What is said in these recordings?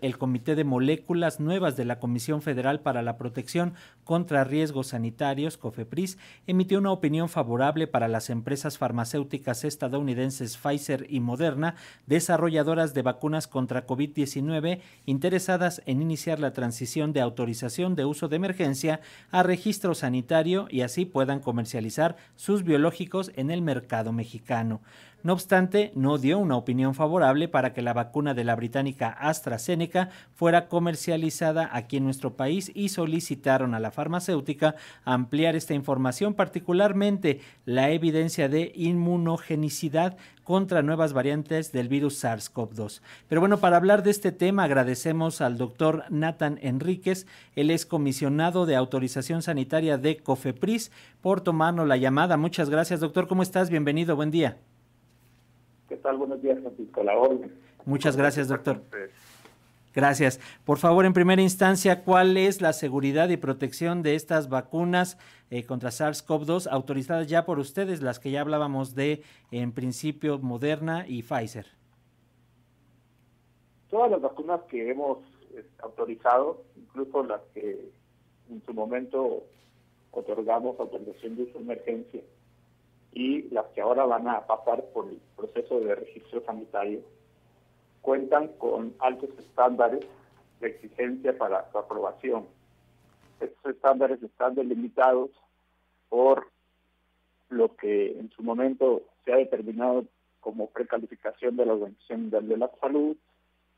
el Comité de Moléculas Nuevas de la Comisión Federal para la Protección contra Riesgos Sanitarios, COFEPRIS, emitió una opinión favorable para las empresas farmacéuticas estadounidenses Pfizer y Moderna, desarrolladoras de vacunas contra COVID-19, interesadas en iniciar la transición de autorización de uso de emergencia a registro sanitario y así puedan comercializar sus biológicos en el mercado mexicano. No obstante, no dio una opinión favorable para que la vacuna de la británica AstraZeneca fuera comercializada aquí en nuestro país y solicitaron a la farmacéutica ampliar esta información, particularmente la evidencia de inmunogenicidad contra nuevas variantes del virus SARS-CoV-2. Pero bueno, para hablar de este tema agradecemos al doctor Nathan Enríquez, él es comisionado de autorización sanitaria de COFEPRIS, por tomarnos la llamada. Muchas gracias, doctor. ¿Cómo estás? Bienvenido, buen día. Buenos días, Francisco. La orden. Muchas gracias, doctor. Gracias. Por favor, en primera instancia, ¿cuál es la seguridad y protección de estas vacunas eh, contra SARS-CoV-2 autorizadas ya por ustedes, las que ya hablábamos de, en principio, Moderna y Pfizer? Todas las vacunas que hemos eh, autorizado, incluso las que en su momento otorgamos autorización de uso de emergencia, y las que ahora van a pasar por el proceso de registro sanitario cuentan con altos estándares de exigencia para su aprobación. Estos estándares están delimitados por lo que en su momento se ha determinado como precalificación de la Organización Mundial de la Salud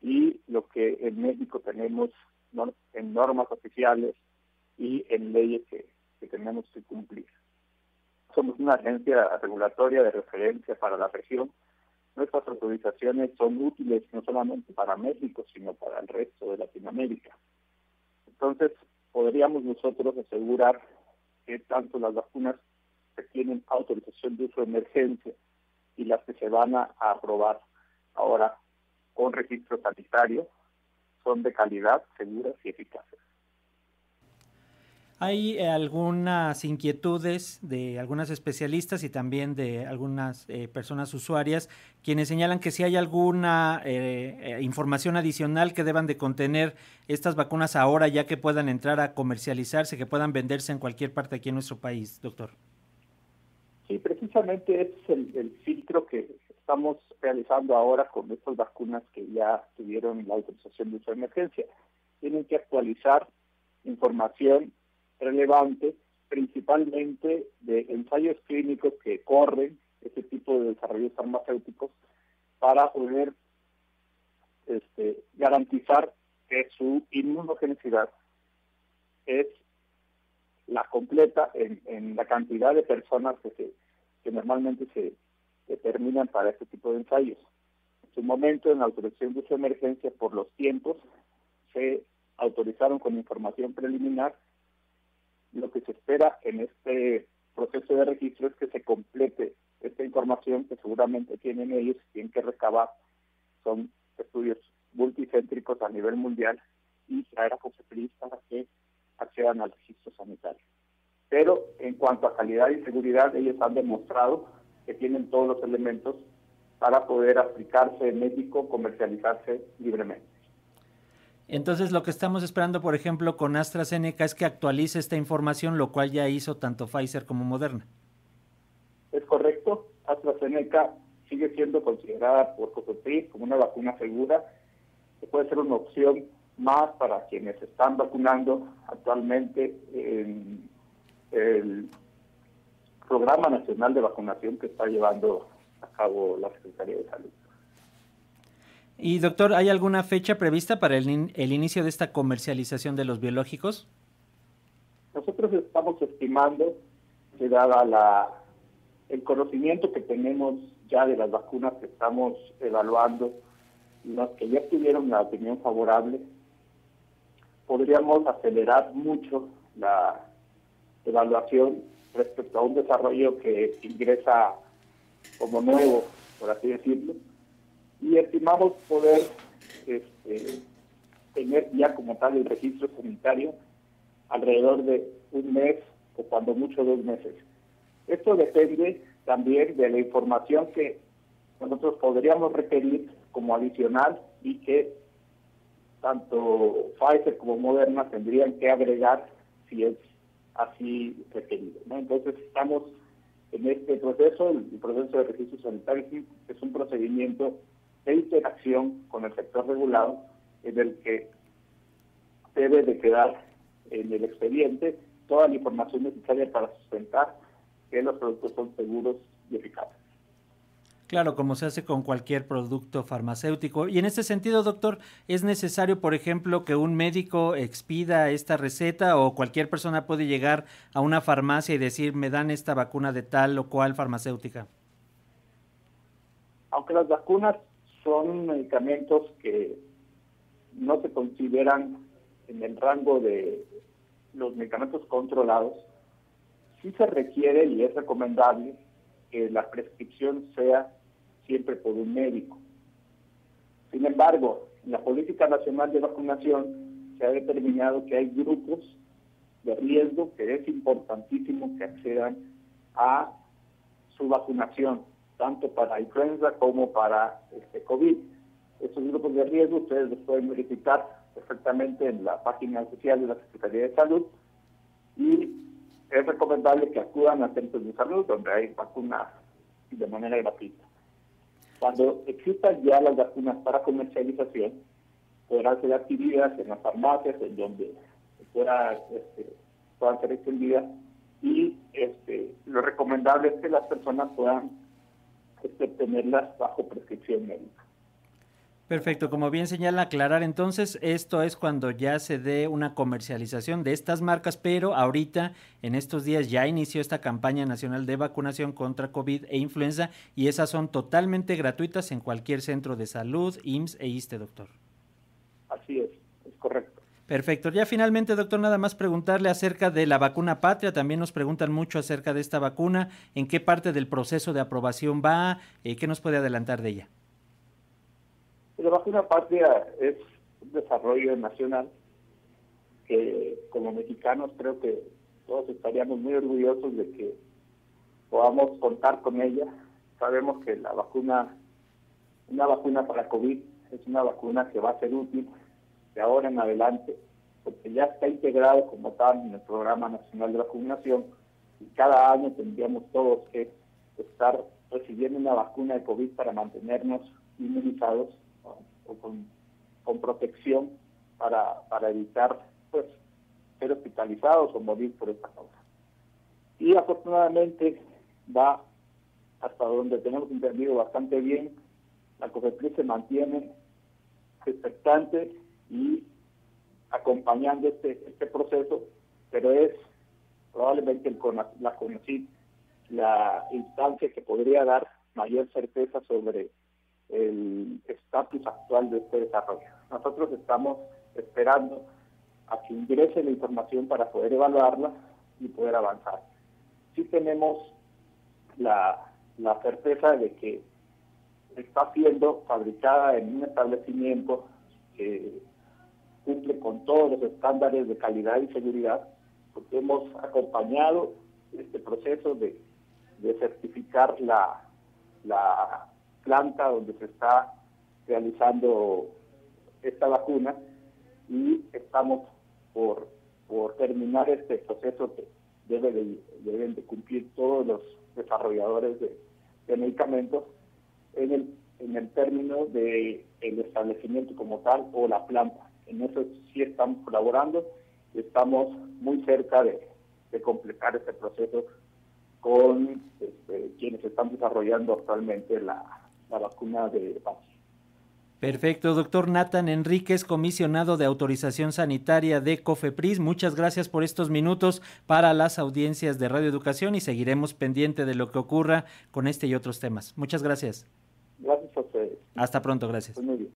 y lo que en México tenemos en normas oficiales y en leyes que tenemos que cumplir somos una agencia regulatoria de referencia para la región. Nuestras autorizaciones son útiles no solamente para México, sino para el resto de Latinoamérica. Entonces, podríamos nosotros asegurar que tanto las vacunas que tienen autorización de uso de emergencia y las que se van a aprobar ahora con registro sanitario son de calidad, seguras y eficaces. Hay eh, algunas inquietudes de algunas especialistas y también de algunas eh, personas usuarias quienes señalan que si hay alguna eh, información adicional que deban de contener estas vacunas ahora ya que puedan entrar a comercializarse, que puedan venderse en cualquier parte aquí en nuestro país, doctor. Sí, precisamente es el, el filtro que estamos realizando ahora con estas vacunas que ya tuvieron la autorización de uso emergencia. Tienen que actualizar información relevante, principalmente de ensayos clínicos que corren ese tipo de desarrollos farmacéuticos para poder este, garantizar que su inmunogenicidad es la completa en, la cantidad de personas que, se, que normalmente se determinan para este tipo de ensayos. En su momento, en la autorización de de emergencia, por los tiempos, se autorizaron con información preliminar lo que se espera en este proceso de registro es que se complete esta información que seguramente tienen ellos y tienen que recabar. Son estudios multicéntricos a nivel mundial y traer a COFEPRIS para que accedan al registro sanitario. Pero en cuanto a calidad y seguridad, ellos han demostrado que tienen todos los elementos para poder aplicarse en México, comercializarse libremente. Entonces lo que estamos esperando, por ejemplo, con AstraZeneca es que actualice esta información, lo cual ya hizo tanto Pfizer como Moderna. Es correcto. AstraZeneca sigue siendo considerada por COFEPRIS como una vacuna segura, que puede ser una opción más para quienes están vacunando actualmente en el Programa Nacional de Vacunación que está llevando a cabo la Secretaría de Salud. Y doctor, ¿hay alguna fecha prevista para el, el inicio de esta comercialización de los biológicos? Nosotros estamos estimando que dada la, el conocimiento que tenemos ya de las vacunas que estamos evaluando, las que ya tuvieron la opinión favorable, podríamos acelerar mucho la evaluación respecto a un desarrollo que ingresa como nuevo, por así decirlo, y estimamos poder este, tener ya como tal el registro sanitario alrededor de un mes o cuando mucho dos meses. Esto depende también de la información que nosotros podríamos requerir como adicional y que tanto Pfizer como Moderna tendrían que agregar si es así requerido. Entonces estamos en este proceso, el, proceso de registro sanitario es un procedimiento de interacción con el sector regulado en el que debe de quedar en el expediente toda la información necesaria para sustentar que los productos son seguros y eficaces. Claro, como se hace con cualquier producto farmacéutico. Y en este sentido, doctor, ¿es necesario, por ejemplo, que un médico expida esta receta o cualquier persona puede llegar a una farmacia y decir, me dan esta vacuna de tal o cual farmacéutica? Aunque las vacunas son medicamentos que no se consideran en el rango de los medicamentos controlados, sí se requiere y es recomendable que la prescripción sea siempre por un médico. Sin embargo, en la política nacional de vacunación se ha determinado que hay grupos de riesgo que es importantísimo que accedan a su vacunación, tanto para influenza como para este COVID. Estos grupos de riesgo ustedes los pueden verificar perfectamente en la página oficial de la Secretaría de Salud y es recomendable que acudan a centros de salud donde hay vacunas de manera gratuita. Cuando existan ya las vacunas para comercialización, podrán ser adquiridas en las farmacias, en donde pueda, este, puedan ser extendidas y este, lo recomendable es que las personas puedan este, tenerlas bajo prescripción médica. Perfecto, como bien señala aclarar entonces, esto es cuando ya se dé una comercialización de estas marcas, pero ahorita en estos días ya inició esta campaña nacional de vacunación contra COVID e influenza y esas son totalmente gratuitas en cualquier centro de salud, IMSS e ISTE, doctor. Así es, es correcto. Perfecto. Ya finalmente, doctor, nada más preguntarle acerca de la vacuna patria. También nos preguntan mucho acerca de esta vacuna. ¿En qué parte del proceso de aprobación va? Eh, ¿Qué nos puede adelantar de ella? La vacuna patria es un desarrollo nacional que como mexicanos creo que todos estaríamos muy orgullosos de que podamos contar con ella. Sabemos que la vacuna, una vacuna para COVID es una vacuna que va a ser útil de ahora en adelante, porque ya está integrado como tal en el Programa Nacional de Vacunación y cada año tendríamos todos que estar recibiendo una vacuna de COVID para mantenernos inmunizados o con, protección para, para evitar pues ser hospitalizados o morir por esta causa. Y afortunadamente va hasta donde tenemos entendido bastante bien, la COFEPRIS se mantiene expectante y acompañando este, este proceso, pero es probablemente el, la CONACYT la instancia que podría dar mayor certeza sobre el estatus actual de este desarrollo. Nosotros estamos esperando a que ingrese la información para poder evaluarla y poder avanzar. Sí tenemos la, la certeza de que está siendo fabricada en un establecimiento que cumple con todos los estándares de calidad y seguridad, porque hemos acompañado este proceso de, de certificar la, la planta donde se está realizando esta vacuna y estamos por, por terminar este proceso que debe deben de cumplir todos los desarrolladores de, medicamentos en el, en el término de el establecimiento como tal o la planta. En eso sí estamos colaborando y estamos muy cerca de, de completar este proceso con este, quienes están desarrollando actualmente la, la vacuna de Perfecto, doctor Nathan Enríquez, comisionado de autorización sanitaria de COFEPRIS. Muchas gracias por estos minutos para las audiencias de Radio Educación y seguiremos pendiente de lo que ocurra con este y otros temas. Muchas gracias. Gracias a ustedes. Hasta pronto, gracias. Muy bien.